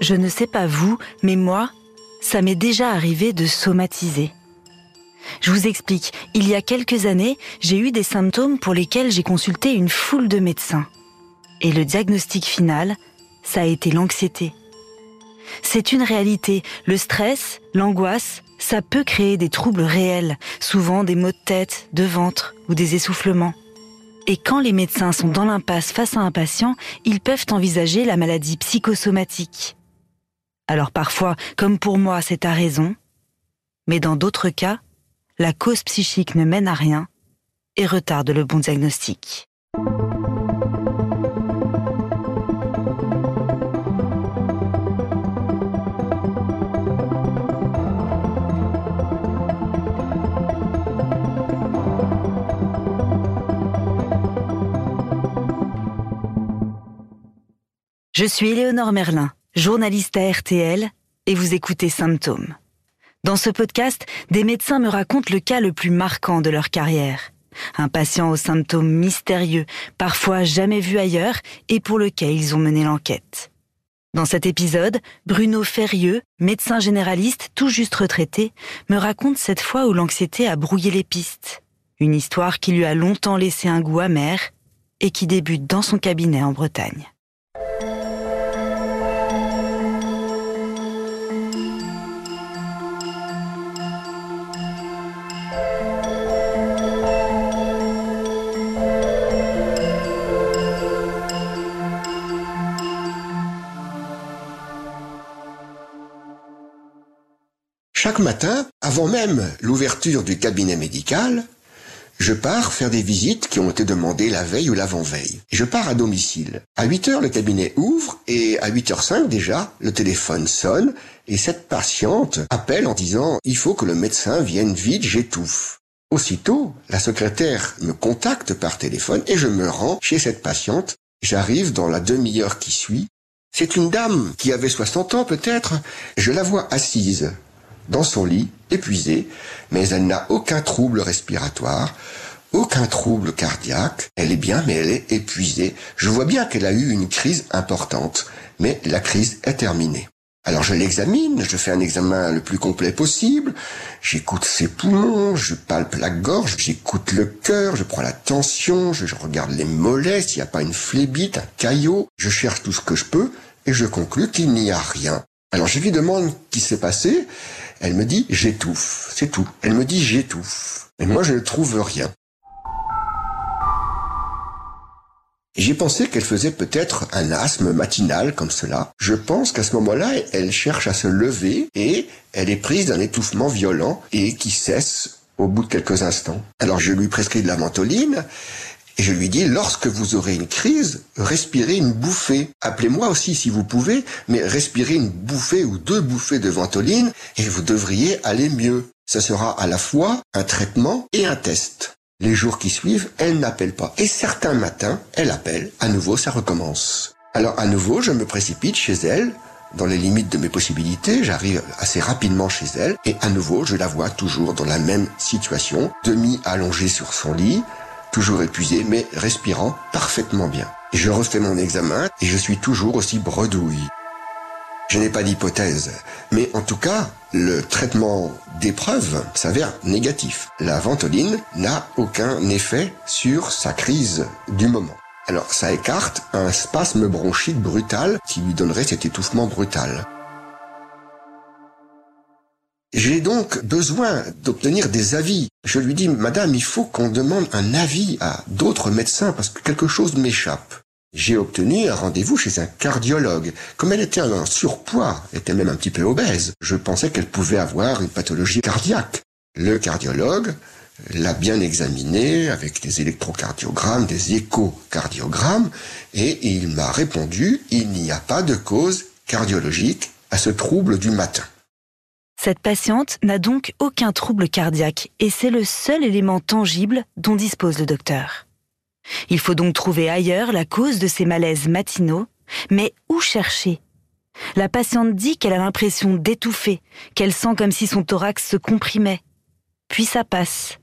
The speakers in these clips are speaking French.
Je ne sais pas vous, mais moi, ça m'est déjà arrivé de somatiser. Je vous explique, il y a quelques années, j'ai eu des symptômes pour lesquels j'ai consulté une foule de médecins. Et le diagnostic final, ça a été l'anxiété. C'est une réalité, le stress, l'angoisse, ça peut créer des troubles réels, souvent des maux de tête, de ventre ou des essoufflements. Et quand les médecins sont dans l'impasse face à un patient, ils peuvent envisager la maladie psychosomatique. Alors parfois, comme pour moi, c'est à raison, mais dans d'autres cas, la cause psychique ne mène à rien et retarde le bon diagnostic. Je suis Éléonore Merlin, journaliste à RTL, et vous écoutez Symptômes. Dans ce podcast, des médecins me racontent le cas le plus marquant de leur carrière. Un patient aux symptômes mystérieux, parfois jamais vu ailleurs, et pour lequel ils ont mené l'enquête. Dans cet épisode, Bruno Ferrieux, médecin généraliste tout juste retraité, me raconte cette fois où l'anxiété a brouillé les pistes. Une histoire qui lui a longtemps laissé un goût amer et qui débute dans son cabinet en Bretagne. Matin, avant même l'ouverture du cabinet médical, je pars faire des visites qui ont été demandées la veille ou l'avant-veille. Je pars à domicile. À 8 heures, le cabinet ouvre et à 8h05 déjà, le téléphone sonne et cette patiente appelle en disant il faut que le médecin vienne vite, j'étouffe. Aussitôt, la secrétaire me contacte par téléphone et je me rends chez cette patiente. J'arrive dans la demi-heure qui suit. C'est une dame qui avait 60 ans peut-être. Je la vois assise dans son lit, épuisée, mais elle n'a aucun trouble respiratoire, aucun trouble cardiaque. Elle est bien, mais elle est épuisée. Je vois bien qu'elle a eu une crise importante, mais la crise est terminée. Alors je l'examine, je fais un examen le plus complet possible, j'écoute ses poumons, je palpe la gorge, j'écoute le cœur, je prends la tension, je regarde les mollets, s'il n'y a pas une phlébite, un caillot, je cherche tout ce que je peux, et je conclus qu'il n'y a rien. Alors je lui demande qui s'est passé, elle me dit j'étouffe, c'est tout. Elle me dit j'étouffe. Et moi je ne trouve rien. J'ai pensé qu'elle faisait peut-être un asthme matinal comme cela. Je pense qu'à ce moment-là, elle cherche à se lever et elle est prise d'un étouffement violent et qui cesse au bout de quelques instants. Alors je lui prescris de la ventoline et je lui dis, lorsque vous aurez une crise, respirez une bouffée. Appelez-moi aussi si vous pouvez, mais respirez une bouffée ou deux bouffées de ventoline et vous devriez aller mieux. Ce sera à la fois un traitement et un test. Les jours qui suivent, elle n'appelle pas. Et certains matins, elle appelle. À nouveau, ça recommence. Alors à nouveau, je me précipite chez elle. Dans les limites de mes possibilités, j'arrive assez rapidement chez elle et à nouveau, je la vois toujours dans la même situation, demi allongée sur son lit, toujours épuisé, mais respirant parfaitement bien. Je refais mon examen et je suis toujours aussi bredouille. Je n'ai pas d'hypothèse, mais en tout cas, le traitement d'épreuve s'avère négatif. La ventoline n'a aucun effet sur sa crise du moment. Alors ça écarte un spasme bronchique brutal qui lui donnerait cet étouffement brutal. J'ai donc besoin d'obtenir des avis. Je lui dis, Madame, il faut qu'on demande un avis à d'autres médecins parce que quelque chose m'échappe. J'ai obtenu un rendez-vous chez un cardiologue. Comme elle était en surpoids, était même un petit peu obèse, je pensais qu'elle pouvait avoir une pathologie cardiaque. Le cardiologue l'a bien examinée avec des électrocardiogrammes, des échocardiogrammes, et il m'a répondu, il n'y a pas de cause cardiologique à ce trouble du matin. Cette patiente n'a donc aucun trouble cardiaque et c'est le seul élément tangible dont dispose le docteur. Il faut donc trouver ailleurs la cause de ces malaises matinaux, mais où chercher? La patiente dit qu'elle a l'impression d'étouffer, qu'elle sent comme si son thorax se comprimait. Puis ça passe.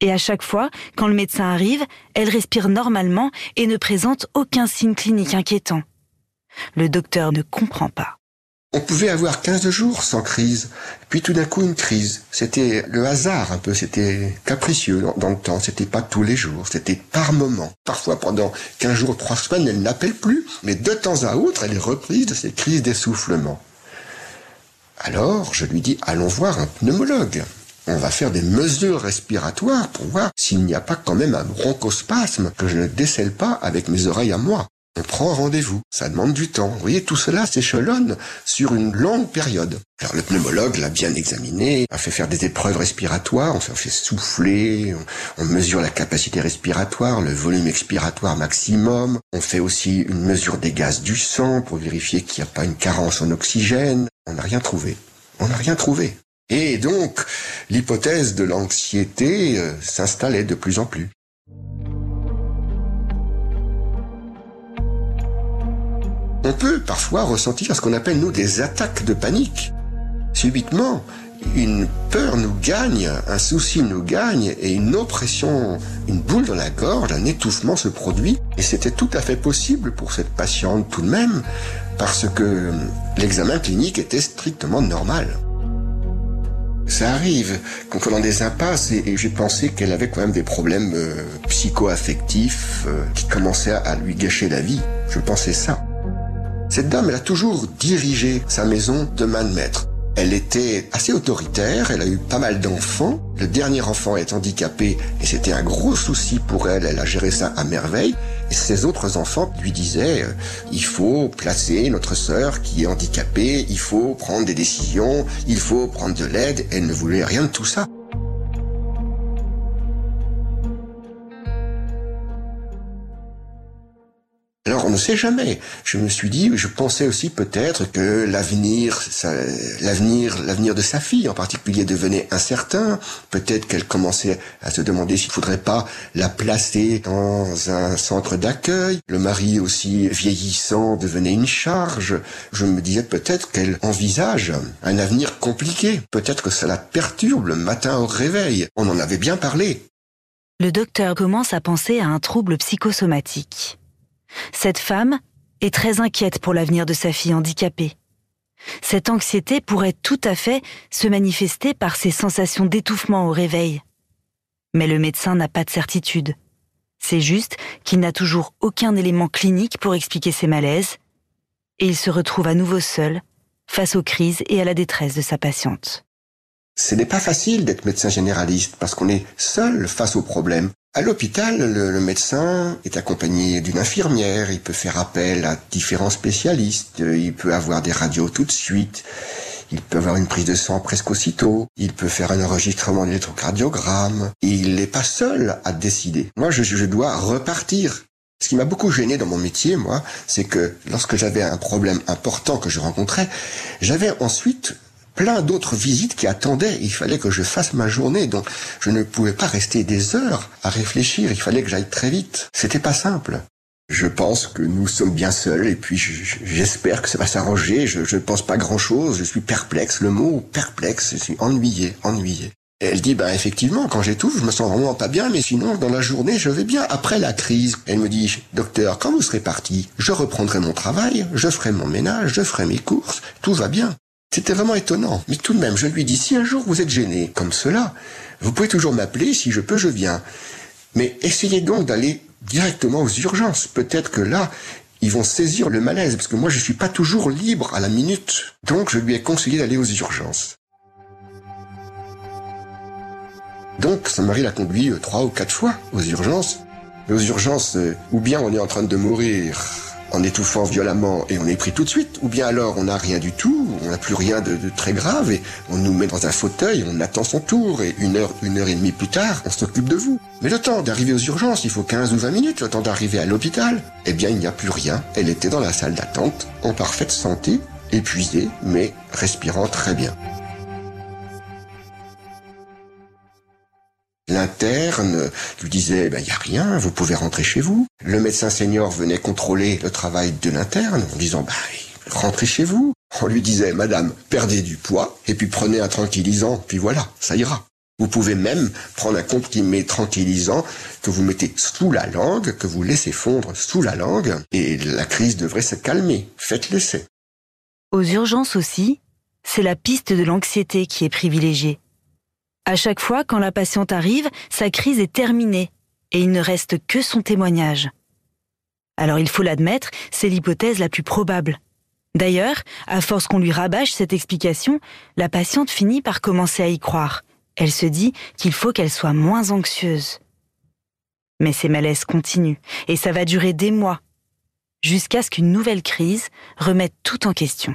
Et à chaque fois, quand le médecin arrive, elle respire normalement et ne présente aucun signe clinique inquiétant. Le docteur ne comprend pas. On pouvait avoir 15 jours sans crise, puis tout d'un coup une crise. C'était le hasard un peu, c'était capricieux dans, le temps, c'était pas tous les jours, c'était par moment. Parfois pendant 15 jours, 3 semaines, elle n'appelle plus, mais de temps à autre, elle est reprise de ces crises d'essoufflement. Alors, je lui dis, allons voir un pneumologue. On va faire des mesures respiratoires pour voir s'il n'y a pas quand même un bronchospasme que je ne décèle pas avec mes oreilles à moi. On prend rendez-vous. Ça demande du temps. Vous voyez, tout cela s'échelonne sur une longue période. Alors le pneumologue l'a bien examiné, a fait faire des épreuves respiratoires, on fait souffler, on, mesure la capacité respiratoire, le volume expiratoire maximum, on fait aussi une mesure des gaz du sang pour vérifier qu'il n'y a pas une carence en oxygène. On n'a rien trouvé. On n'a rien trouvé. Et donc, l'hypothèse de l'anxiété euh, s'installait de plus en plus. On peut parfois ressentir ce qu'on appelle, nous, des attaques de panique. Subitement, une peur nous gagne, un souci nous gagne et une oppression, une boule dans la gorge, un étouffement se produit. Et c'était tout à fait possible pour cette patiente tout de même, parce que l'examen clinique était strictement normal. Ça arrive qu'on soit dans des impasses et, j'ai pensé qu'elle avait quand même des problèmes euh, psycho-affectifs euh, qui commençaient à lui gâcher la vie. Je pensais ça. Cette dame, elle a toujours dirigé sa maison de main de maître. Elle était assez autoritaire, elle a eu pas mal d'enfants. Le dernier enfant est handicapé et c'était un gros souci pour elle, elle a géré ça à merveille. Et ses autres enfants lui disaient, euh, il faut placer notre sœur qui est handicapée, il faut prendre des décisions, il faut prendre de l'aide. Elle ne voulait rien de tout ça. Ne sait jamais. Je me suis dit, je pensais aussi peut-être que l'avenir, l'avenir, l'avenir de sa fille en particulier devenait incertain. Peut-être qu'elle commençait à se demander s'il ne faudrait pas la placer dans un centre d'accueil. Le mari aussi vieillissant devenait une charge. Je me disais peut-être qu'elle envisage un avenir compliqué. Peut-être que ça la perturbe le matin au réveil. On en avait bien parlé. Le docteur commence à penser à un trouble psychosomatique. Cette femme est très inquiète pour l'avenir de sa fille handicapée. Cette anxiété pourrait tout à fait se manifester par ces sensations d'étouffement au réveil. Mais le médecin n'a pas de certitude. C'est juste qu'il n'a toujours aucun élément clinique pour expliquer ses malaises, et il se retrouve à nouveau seul, face aux crises et à la détresse de sa patiente. Ce n'est pas facile d'être médecin généraliste parce qu'on est seul face aux problèmes. À l'hôpital, le, médecin est accompagné d'une infirmière, il peut faire appel à différents spécialistes, il peut avoir des radios tout de suite, il peut avoir une prise de sang presque aussitôt, il peut faire un enregistrement d'électrocardiogramme, il n'est pas seul à décider. Moi, je, je dois repartir. Ce qui m'a beaucoup gêné dans mon métier, moi, c'est que lorsque j'avais un problème important que je rencontrais, j'avais ensuite plein d'autres visites qui attendaient. Il fallait que je fasse ma journée, donc je ne pouvais pas rester des heures à réfléchir. Il fallait que j'aille très vite. C'était pas simple. Je pense que nous sommes bien seuls et puis j'espère que ça va s'arranger. Je ne pense pas grand chose. Je suis perplexe. Le mot perplexe, je suis ennuyé, ennuyé. Elle dit, ben effectivement, quand j'étouffe, je me sens vraiment pas bien, mais sinon, dans la journée, je vais bien. Après la crise, elle me dit, docteur, quand vous serez parti, je reprendrai mon travail, je ferai mon ménage, je ferai mes courses, tout va bien. C'était vraiment étonnant. Mais tout de même, je lui dis, si un jour vous êtes gêné, comme cela, vous pouvez toujours m'appeler, si je peux, je viens. Mais essayez donc d'aller directement aux urgences. Peut-être que là, ils vont saisir le malaise, parce que moi, je ne suis pas toujours libre à la minute. Donc, je lui ai conseillé d'aller aux urgences. Donc, son mari l'a conduit euh, trois ou quatre fois aux urgences. aux urgences, euh, ou bien on est en train de mourir, en étouffant violemment et on est pris tout de suite, ou bien alors on n'a rien du tout, on n'a plus rien de, très grave et on nous met dans un fauteuil, on attend son tour et une heure, une heure et demie plus tard, on s'occupe de vous. Mais le temps d'arriver aux urgences, il faut 15 ou 20 minutes, le temps d'arriver à l'hôpital, eh bien il n'y a plus rien. Elle était dans la salle d'attente, en parfaite santé, épuisée, mais respirant très bien. L'interne lui disait, il ben, n'y a rien, vous pouvez rentrer chez vous. Le médecin senior venait contrôler le travail de l'interne en disant, bah, rentrez chez vous. On lui disait, madame, perdez du poids, et puis prenez un tranquillisant, puis voilà, ça ira. Vous pouvez même prendre un comprimé tranquillisant que vous mettez sous la langue, que vous laissez fondre sous la langue, et la crise devrait se calmer. Faites l'essai. Aux urgences aussi, c'est la piste de l'anxiété qui est privilégiée. À chaque fois, quand la patiente arrive, sa crise est terminée et il ne reste que son témoignage. Alors il faut l'admettre, c'est l'hypothèse la plus probable. D'ailleurs, à force qu'on lui rabâche cette explication, la patiente finit par commencer à y croire. Elle se dit qu'il faut qu'elle soit moins anxieuse. Mais ces malaises continuent, et ça va durer des mois, jusqu'à ce qu'une nouvelle crise remette tout en question.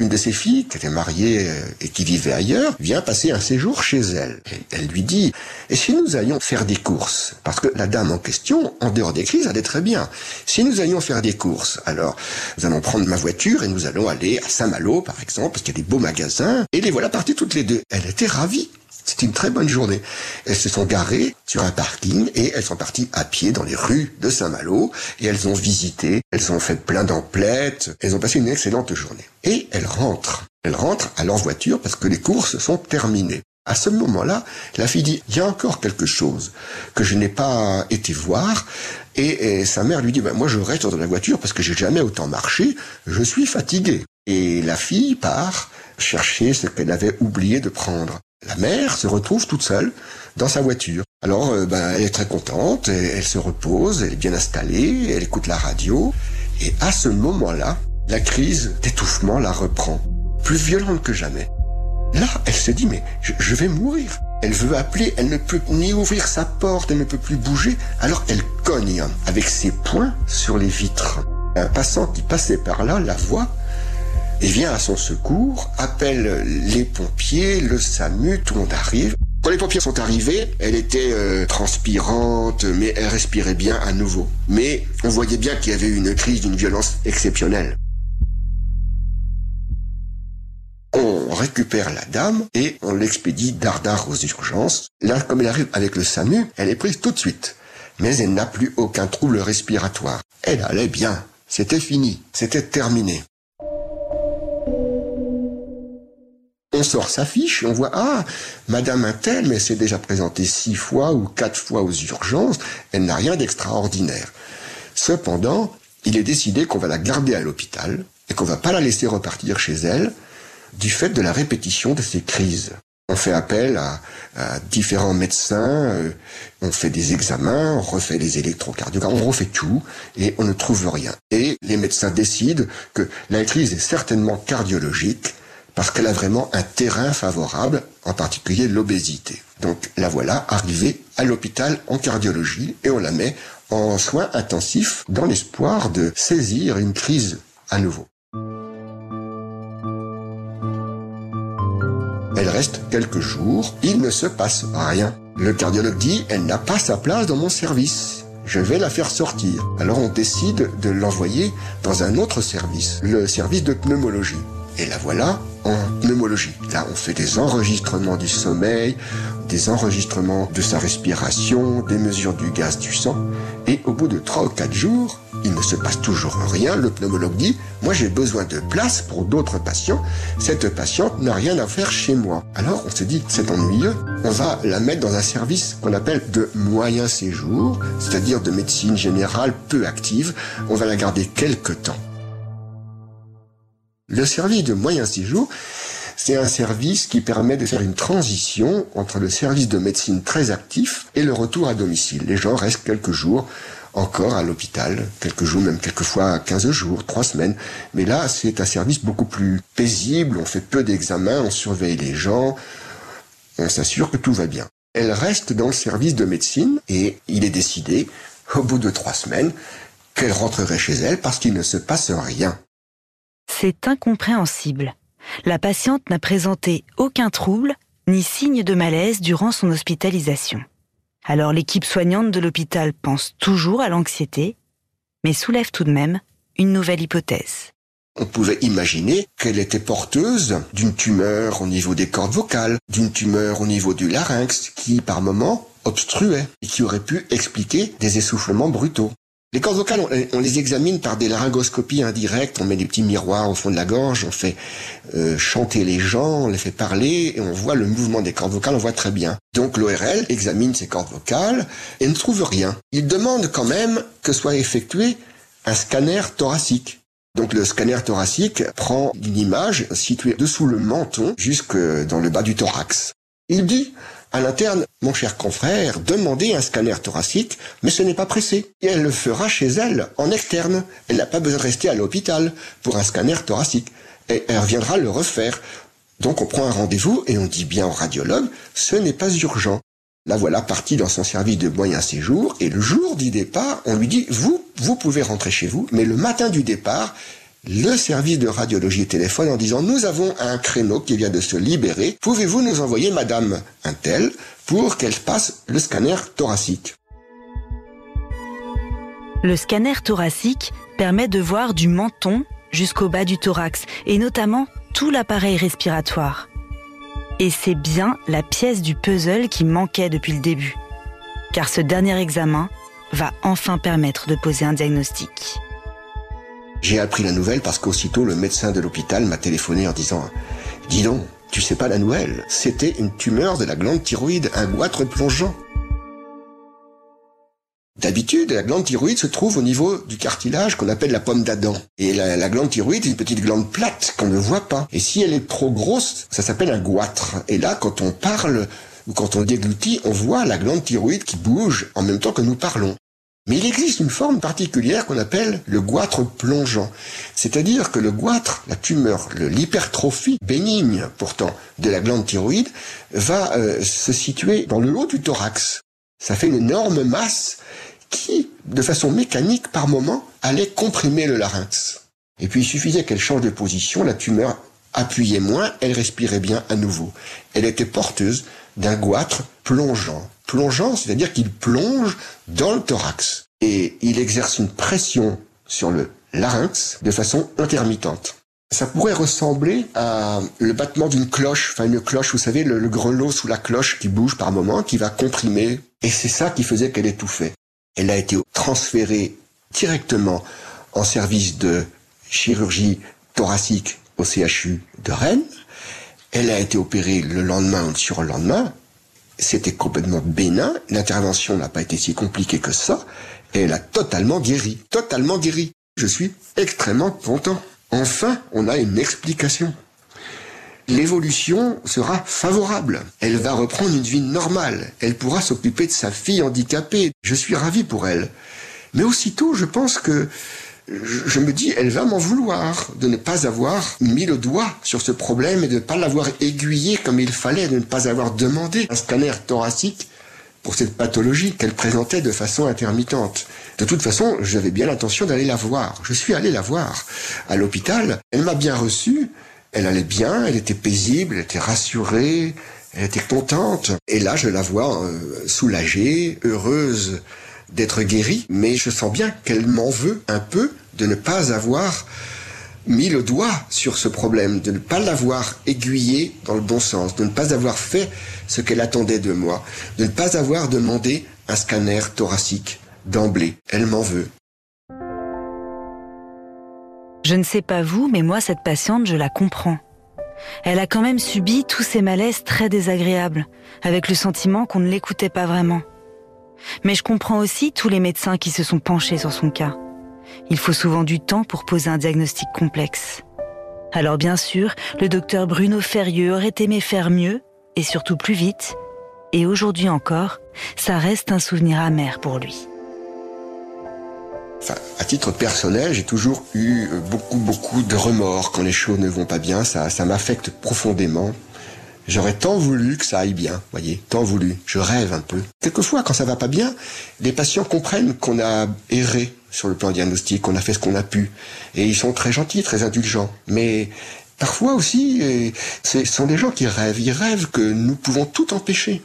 Une de ses filles, qui était mariée euh, et qui vivait ailleurs, vient passer un séjour chez elle. elle lui dit, et si nous allions faire des courses? Parce que la dame en question, en dehors des crises, allait très bien. Si nous allions faire des courses, alors nous allons prendre ma voiture et nous allons aller à Saint-Malo, par exemple, parce qu'il y a des beaux magasins. Et les voilà parties toutes les deux. Elle était ravie. C'était une très bonne journée. Elles se sont garées sur un parking et elles sont parties à pied dans les rues de Saint-Malo et elles ont visité, elles ont fait plein d'emplettes, elles ont passé une excellente journée. Et elles rentrent. Elles rentrent à leur voiture parce que les courses sont terminées. À ce moment-là, la fille dit, il y a encore quelque chose que je n'ai pas été voir. Et, sa mère lui dit, ben, moi je reste dans la voiture parce que j'ai jamais autant marché, je suis fatiguée. Et la fille part chercher ce qu'elle avait oublié de prendre. La mère se retrouve toute seule dans sa voiture. Alors, euh, ben, elle est très contente, elle, se repose, elle est bien installée, elle écoute la radio. Et à ce moment-là, la crise d'étouffement la reprend, plus violente que jamais. Là, elle se dit, mais je, je, vais mourir. Elle veut appeler, elle ne peut ni ouvrir sa porte, elle ne peut plus bouger. Alors elle cogne avec ses poings sur les vitres. Un passant qui passait par là la voit et vient à son secours, appelle les pompiers, le SAMU, tout le monde arrive. Quand les pompiers sont arrivés, elle était euh, transpirante, mais elle respirait bien à nouveau. Mais on voyait bien qu'il y avait une crise d'une violence exceptionnelle. On récupère la dame et on l'expédie dardard aux urgences. Là, comme elle arrive avec le SAMU, elle est prise tout de suite. Mais elle n'a plus aucun trouble respiratoire. Elle allait bien. C'était fini. C'était terminé. Sort sa fiche et on voit ah Madame Intel, mais s'est déjà présentée six fois ou quatre fois aux urgences, elle n'a rien d'extraordinaire. Cependant, il est décidé qu'on va la garder à l'hôpital et qu'on va pas la laisser repartir chez elle du fait de la répétition de ces crises. On fait appel à, différents médecins, euh, on fait des examens, on refait les électrocardiogrammes, on refait tout et on ne trouve rien. Et les médecins décident que la crise est certainement cardiologique parce qu'elle a vraiment un terrain favorable, en particulier l'obésité. Donc la voilà arrivée à l'hôpital en cardiologie et on la met en soins intensifs dans l'espoir de saisir une crise à nouveau. Elle reste quelques jours, il ne se passe rien. Le cardiologue dit, elle n'a pas sa place dans mon service. Je vais la faire sortir. Alors on décide de l'envoyer dans un autre service, le service de pneumologie. Et la voilà en pneumologie. Là, on fait des enregistrements du sommeil, des enregistrements de sa respiration, des mesures du gaz du sang. Et au bout de trois ou quatre jours, il ne se passe toujours rien. Le pneumologue dit, moi j'ai besoin de place pour d'autres patients. Cette patiente n'a rien à faire chez moi. Alors on se dit, c'est ennuyeux. On va la mettre dans un service qu'on appelle de moyen séjour, c'est-à-dire de médecine générale peu active. On va la garder quelques temps. Le service de moyen séjour, c'est un service qui permet de faire une transition entre le service de médecine très actif et le retour à domicile. Les gens restent quelques jours encore à l'hôpital, quelques jours, même quelquefois 15 jours, 3 semaines. Mais là, c'est un service beaucoup plus paisible, on fait peu d'examens, on surveille les gens, on s'assure que tout va bien. Elle reste dans le service de médecine et il est décidé, au bout de trois semaines, qu'elle rentrerait chez elle parce qu'il ne se passe rien. C'est incompréhensible. La patiente n'a présenté aucun trouble ni signe de malaise durant son hospitalisation. Alors l'équipe soignante de l'hôpital pense toujours à l'anxiété, mais soulève tout de même une nouvelle hypothèse. On pouvait imaginer qu'elle était porteuse d'une tumeur au niveau des cordes vocales, d'une tumeur au niveau du larynx, qui par moments obstruait et qui aurait pu expliquer des essoufflements brutaux. Les cordes vocales, on, les examine par des laryngoscopies indirectes. On met des petits miroirs au fond de la gorge, on fait euh, chanter les gens, on les fait parler, et on voit le mouvement des cordes vocales, on voit très bien. Donc l'ORL examine ces cordes vocales et ne trouve rien. Il demande quand même que soit effectué un scanner thoracique. Donc le scanner thoracique prend une image située dessous le menton jusque dans le bas du thorax. Il dit à l'interne, mon cher confrère, demandez un scanner thoracique, mais ce n'est pas pressé. Et elle le fera chez elle, en externe. Elle n'a pas besoin de rester à l'hôpital pour un scanner thoracique. Et elle reviendra le refaire. Donc on prend un rendez-vous et on dit bien au radiologue, ce n'est pas urgent. La voilà partie dans son service de moyen séjour et le jour du départ, on lui dit, vous, vous pouvez rentrer chez vous, mais le matin du départ, le service de radiologie téléphone en disant nous avons un créneau qui vient de se libérer, pouvez-vous nous envoyer madame un tel pour qu'elle passe le scanner thoracique? Le scanner thoracique permet de voir du menton jusqu'au bas du thorax et notamment tout l'appareil respiratoire. Et c'est bien la pièce du puzzle qui manquait depuis le début. Car ce dernier examen va enfin permettre de poser un diagnostic. J'ai appris la nouvelle parce qu'aussitôt le médecin de l'hôpital m'a téléphoné en disant Dis donc, tu sais pas la nouvelle, c'était une tumeur de la glande thyroïde, un goitre plongeant. D'habitude, la glande thyroïde se trouve au niveau du cartilage qu'on appelle la pomme d'Adam. Et la, la, glande thyroïde est une petite glande plate qu'on ne voit pas. Et si elle est trop grosse, ça s'appelle un goitre. Et là, quand on parle ou quand on déglutit, on voit la glande thyroïde qui bouge en même temps que nous parlons. Mais il existe une forme particulière qu'on appelle le goitre plongeant. C'est-à-dire que le goitre, la tumeur, l'hypertrophie bénigne pourtant de la glande thyroïde, va euh, se situer dans le haut du thorax. Ça fait une énorme masse qui, de façon mécanique, par moment, allait comprimer le larynx. Et puis il suffisait qu'elle change de position, la tumeur appuyait moins, elle respirait bien à nouveau. Elle était porteuse d'un goitre plongeant plongeant, c'est-à-dire qu'il plonge dans le thorax et il exerce une pression sur le larynx de façon intermittente. Ça pourrait ressembler à le battement d'une cloche, enfin une cloche, vous savez, le, grelot sous la cloche qui bouge par moment, qui va comprimer. Et c'est ça qui faisait qu'elle étouffait. Elle a été transférée directement en service de chirurgie thoracique au CHU de Rennes. Elle a été opérée le lendemain ou le surlendemain c'était complètement bénin, l'intervention n'a pas été si compliquée que ça, elle a totalement guéri, totalement guéri. Je suis extrêmement content. Enfin, on a une explication. L'évolution sera favorable. Elle va reprendre une vie normale. Elle pourra s'occuper de sa fille handicapée. Je suis ravi pour elle. Mais aussitôt, je pense que je me dis, elle va m'en vouloir de ne pas avoir mis le doigt sur ce problème et de ne pas l'avoir aiguillé comme il fallait, de ne pas avoir demandé un scanner thoracique pour cette pathologie qu'elle présentait de façon intermittente. De toute façon, j'avais bien l'intention d'aller la voir. Je suis allé la voir à l'hôpital. Elle m'a bien reçu. Elle allait bien, elle était paisible, elle était rassurée, elle était contente. Et là, je la vois euh, soulagée, heureuse d'être guérie, mais je sens bien qu'elle m'en veut un peu de ne pas avoir mis le doigt sur ce problème, de ne pas l'avoir aiguillé dans le bon sens, de ne pas avoir fait ce qu'elle attendait de moi, de ne pas avoir demandé un scanner thoracique d'emblée. Elle m'en veut. Je ne sais pas vous, mais moi, cette patiente, je la comprends. Elle a quand même subi tous ces malaises très désagréables, avec le sentiment qu'on ne l'écoutait pas vraiment. Mais je comprends aussi tous les médecins qui se sont penchés sur son cas. Il faut souvent du temps pour poser un diagnostic complexe. Alors bien sûr, le docteur Bruno Ferrieux aurait aimé faire mieux, et surtout plus vite, et aujourd'hui encore, ça reste un souvenir amer pour lui. à titre personnel, j'ai toujours eu beaucoup, beaucoup de remords quand les choses ne vont pas bien. Ça, ça m'affecte profondément. J'aurais tant voulu que ça aille bien, voyez, tant voulu. Je rêve un peu. Quelquefois, quand ça va pas bien, les patients comprennent qu'on a erré sur le plan diagnostique, qu'on a fait ce qu'on a pu. Et ils sont très gentils, très indulgents. Mais parfois aussi, ce sont des gens qui rêvent. Ils rêvent que nous pouvons tout empêcher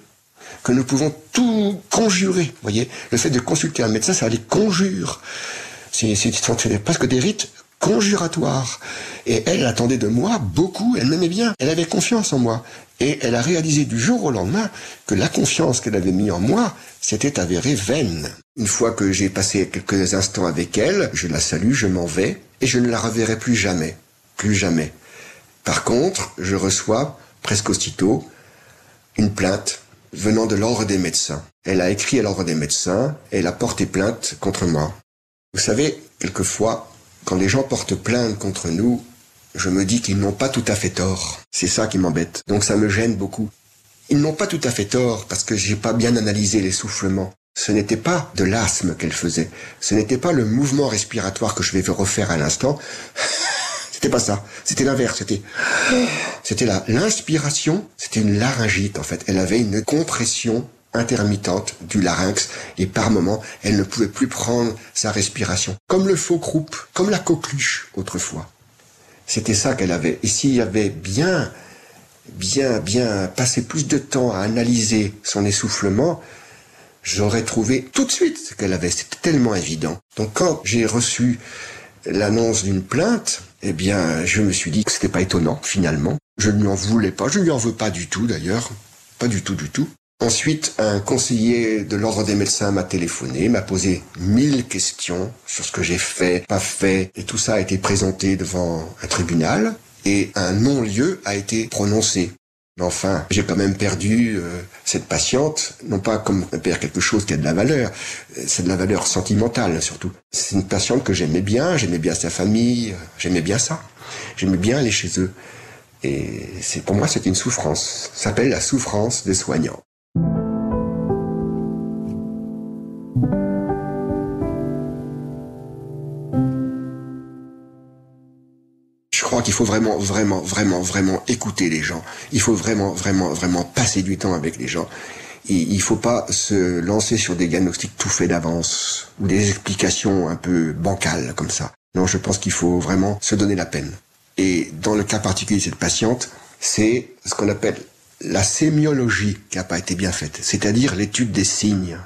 que nous pouvons tout conjurer. Voyez, le fait de consulter un médecin, ça les conjure. C'est presque des rites conjuratoires. Et elle attendait de moi beaucoup, elle m'aimait bien, elle avait confiance en moi. Et elle a réalisé du jour au lendemain que la confiance qu'elle avait mis en moi s'était avérée vaine. Une fois que j'ai passé quelques instants avec elle, je la salue, je m'en vais, et je ne la reverrai plus jamais. Plus jamais. Par contre, je reçois, presque aussitôt, une plainte venant de l'ordre des médecins. Elle a écrit à l'ordre des médecins et elle a porté plainte contre moi. Vous savez, quelquefois, quand les gens portent plainte contre nous, je me dis qu'ils n'ont pas tout à fait tort. C'est ça qui m'embête. Donc ça me gêne beaucoup. Ils n'ont pas tout à fait tort parce que j'ai pas bien analysé l'essoufflement. Ce n'était pas de l'asthme qu'elle faisait. Ce n'était pas le mouvement respiratoire que je vais refaire à l'instant. C'était pas ça. C'était l'inverse. C'était, c'était l'inspiration. C'était une laryngite, en fait. Elle avait une compression intermittente du larynx et par moments, elle ne pouvait plus prendre sa respiration. Comme le faux croupe, comme la coqueluche autrefois. C'était ça qu'elle avait. Et s'il y avait bien, bien, bien passé plus de temps à analyser son essoufflement, j'aurais trouvé tout de suite ce qu'elle avait. C'était tellement évident. Donc quand j'ai reçu l'annonce d'une plainte, eh bien, je me suis dit que c'était pas étonnant, finalement. Je ne lui en voulais pas. Je ne lui en veux pas du tout, d'ailleurs. Pas du tout, du tout. Ensuite, un conseiller de l'ordre des médecins m'a téléphoné, m'a posé mille questions sur ce que j'ai fait, pas fait, et tout ça a été présenté devant un tribunal, et un non-lieu a été prononcé. Mais enfin, j'ai quand même perdu euh, cette patiente, non pas comme on quelque chose qui a de la valeur, c'est de la valeur sentimentale surtout. C'est une patiente que j'aimais bien, j'aimais bien sa famille, j'aimais bien ça. J'aimais bien aller chez eux. Et c'est pour moi c'est une souffrance. Ça s'appelle la souffrance des soignants. Qu'il faut vraiment, vraiment, vraiment, vraiment écouter les gens. Il faut vraiment, vraiment, vraiment passer du temps avec les gens. Il faut pas se lancer sur des diagnostics tout faits d'avance ou des explications un peu bancales comme ça. Non, je pense qu'il faut vraiment se donner la peine. Et dans le cas particulier de cette patiente, c'est ce qu'on appelle la sémiologie qui n'a pas été bien faite, c'est-à-dire l'étude des signes.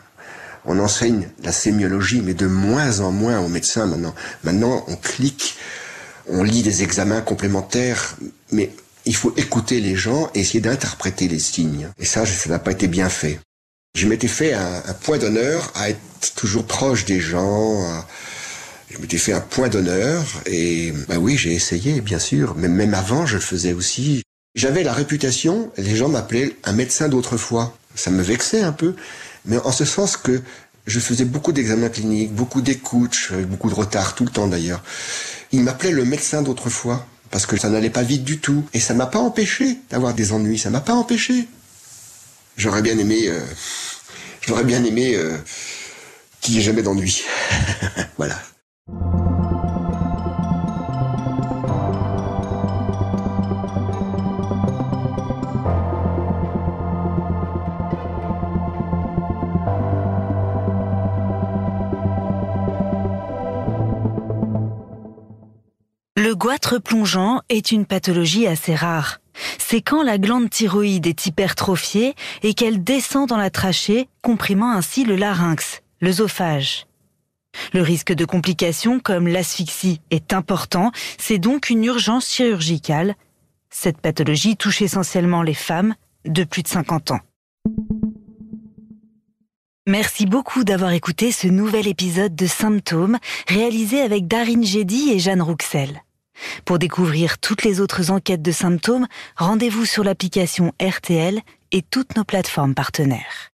On enseigne la sémiologie, mais de moins en moins aux médecins maintenant. Maintenant, on clique, on lit des examens complémentaires, mais il faut écouter les gens et essayer d'interpréter les signes. Et ça, ça n'a pas été bien fait. Je m'étais fait un, point d'honneur à être toujours proche des gens. je m'étais fait un point d'honneur et bah oui, j'ai essayé, bien sûr. Mais même avant, je le faisais aussi. J'avais la réputation, les gens m'appelaient un médecin d'autrefois. Ça me vexait un peu, mais en ce sens que je faisais beaucoup d'examens cliniques, beaucoup d'écoutes, beaucoup de retard tout le temps d'ailleurs. Ils m'appelaient le médecin d'autrefois parce que ça n'allait pas vite du tout et ça m'a pas empêché d'avoir des ennuis, ça m'a pas empêché. J'aurais bien aimé euh, j'aurais bien aimé euh, qu'il n'y ait jamais d'ennui. voilà. Goitre plongeant est une pathologie assez rare. C'est quand la glande thyroïde est hypertrophiée et qu'elle descend dans la trachée, comprimant ainsi le larynx, l'œsophage. Le risque de complications comme l'asphyxie est important, c'est donc une urgence chirurgicale. Cette pathologie touche essentiellement les femmes de plus de 50 ans. Merci beaucoup d'avoir écouté ce nouvel épisode de Symptômes réalisé avec Darine Jedi et Jeanne Rouxel. Pour découvrir toutes les autres enquêtes de symptômes, rendez-vous sur l'application RTL et toutes nos plateformes partenaires.